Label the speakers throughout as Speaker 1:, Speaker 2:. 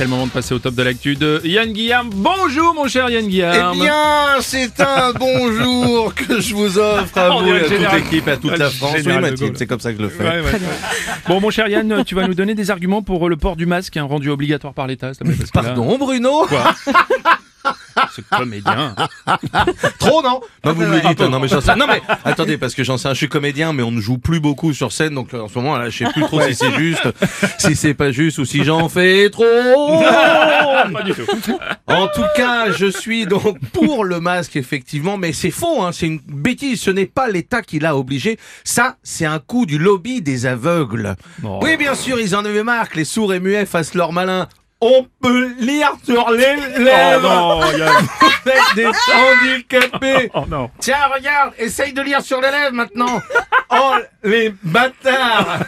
Speaker 1: C'est le moment de passer au top de l'actu de Yann Guillaume. Bonjour mon cher Yann Guillaume.
Speaker 2: Eh bien, c'est un bonjour que je vous offre à vous à toute l'équipe, à toute la France. Oui, Mathilde, c'est comme ça que je le fais.
Speaker 1: Ouais, ouais. Bon mon cher Yann, tu vas nous donner des arguments pour le port du masque hein, rendu obligatoire par l'État. là,
Speaker 2: Pardon, Bruno?
Speaker 1: Comédien.
Speaker 2: Trop, non Non, vous me le dites. Non, mais j'en sais. Non, mais attendez, parce que j'en sais, un, je suis comédien, mais on ne joue plus beaucoup sur scène, donc là, en ce moment, là, je sais plus trop si c'est juste, si c'est pas juste, ou si j'en fais trop.
Speaker 1: Pas du tout.
Speaker 2: En tout cas, je suis donc pour le masque, effectivement, mais c'est faux, hein, c'est une bêtise. Ce n'est pas l'État qui l'a obligé. Ça, c'est un coup du lobby des aveugles.
Speaker 1: Bon.
Speaker 2: Oui, bien sûr, ils en avaient marre que les sourds et muets fassent leur malin. On peut lire sur les
Speaker 1: Oh
Speaker 2: lèvres
Speaker 1: non, Yann.
Speaker 2: avec des handicapés.
Speaker 1: Oh non.
Speaker 2: Tiens, regarde, essaye de lire sur les lèvres maintenant. Oh, les bâtards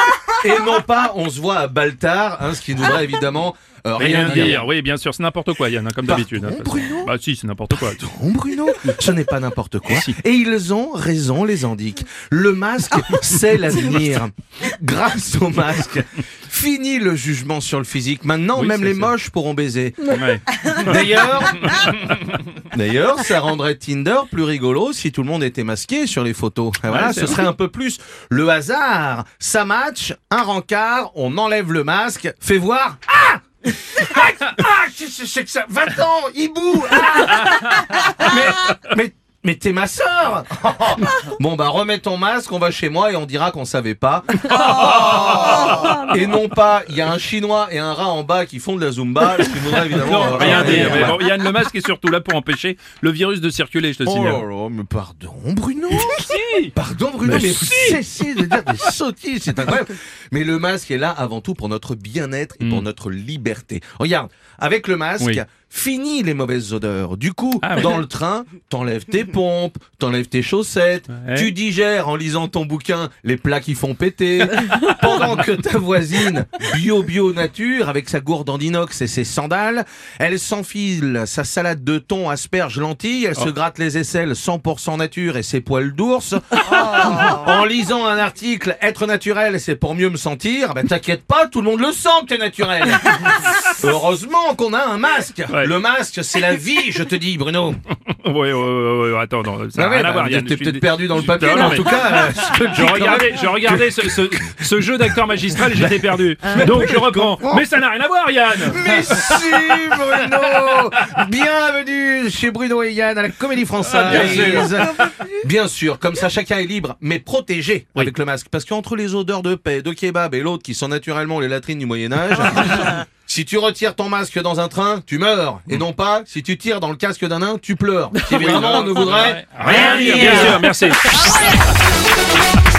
Speaker 2: Et non pas, on se voit à Baltar, hein, ce qui nous voudrait évidemment euh,
Speaker 1: Rien
Speaker 2: rien dire.
Speaker 1: dire. Oui, bien sûr, c'est n'importe quoi Yann, hein, comme d'habitude. hein,
Speaker 2: Pardon,
Speaker 1: que-
Speaker 2: Bruno
Speaker 1: Bah si, c'est n'importe quoi.
Speaker 2: Bon, Bruno, ce n'est pas n'importe quoi. Et ils ont raison, les indiques. Le masque, c'est l'avenir. Grâce au masque, fini le jugement sur le physique. Maintenant,
Speaker 1: Oui,
Speaker 2: même
Speaker 1: c'est
Speaker 2: les
Speaker 1: ça.
Speaker 2: moches pourront baiser.
Speaker 1: Ouais.
Speaker 2: D'ailleurs, d'ailleurs, ça rendrait Tinder plus rigolo si tout le monde était masqué sur les photos. Et Voilà,
Speaker 1: Ouais, c'est
Speaker 2: ce
Speaker 1: vrai.
Speaker 2: serait un peu plus le hasard. Ça match, un rencard, on enlève le masque, fait voir. Ah Ah, ah Qu'est-ce que c'est que ça? Va-t'en, hibou Ah Mais, mais, t'es ma sœur Bon bah remets ton masque, on va chez moi et on dira qu'on savait pas. Et non pas, il y a un chinois et un rat en bas qui font de la zumba, ce qui voudrait évidemment...
Speaker 1: Non,
Speaker 2: euh,
Speaker 1: rien dire. Mais bon, Yann, le masque est surtout là pour empêcher le virus de circuler, je te
Speaker 2: Oh
Speaker 1: signale.
Speaker 2: là là, mais pardon Bruno
Speaker 1: Si.
Speaker 2: Pardon Bruno,
Speaker 1: Mais
Speaker 2: mais,
Speaker 1: si.
Speaker 2: cessez de dire des sottises, c'est incroyable. Mais le masque est là avant tout pour notre bien-être et pour
Speaker 1: Mm.
Speaker 2: notre liberté. Regarde, avec le masque,
Speaker 1: Oui.
Speaker 2: Fini les mauvaises odeurs. Du coup,
Speaker 1: Ah
Speaker 2: dans le train, t'enlèves tes pompes, t'enlèves tes chaussettes,
Speaker 1: Ouais.
Speaker 2: tu digères en lisant ton bouquin les plats qui font péter, pendant que ta voisine, bio bio nature, avec sa gourde en inox et ses sandales, elle s'enfile sa salade de thon, asperges, lentilles, elle se
Speaker 1: Oh.
Speaker 2: gratte les aisselles 100% nature et ses poils d'ours. En lisant un article, être naturel, c'est pour mieux me sentir, ben t'inquiète pas, tout le monde le sent que t'es naturel. Heureusement qu'on a un masque.
Speaker 1: Ouais.
Speaker 2: Le masque, c'est la vie, je te dis, Bruno.
Speaker 1: Oui, oui, oui, oui, attends, non, ça n'a
Speaker 2: Ah
Speaker 1: rien à
Speaker 2: bah,
Speaker 1: voir, Yann.
Speaker 2: T'es
Speaker 1: je
Speaker 2: peut-être perdu dans le papier, mais en tout cas, euh, te le
Speaker 1: Je regardais, regardais ce, ce, ce jeu d'acteur magistral et j'étais perdu. Donc je reprends. Mais ça n'a rien à voir, Yann
Speaker 2: Mais si, Bruno Bienvenue chez Bruno et Yann à la Comédie Française.
Speaker 1: Ah, bien sûr.
Speaker 2: Bien sûr, comme ça chacun est libre, mais protégé avec le masque. Parce qu'entre les odeurs de paix, de kebab et l'autre qui sont naturellement les latrines du Moyen-Âge, si tu retires ton masque dans un train, tu meurs. Et non pas, si tu tires dans le casque d'un nain, tu pleures. Qui évidemment ne voudrait
Speaker 1: Rien dire, bien sûr, merci.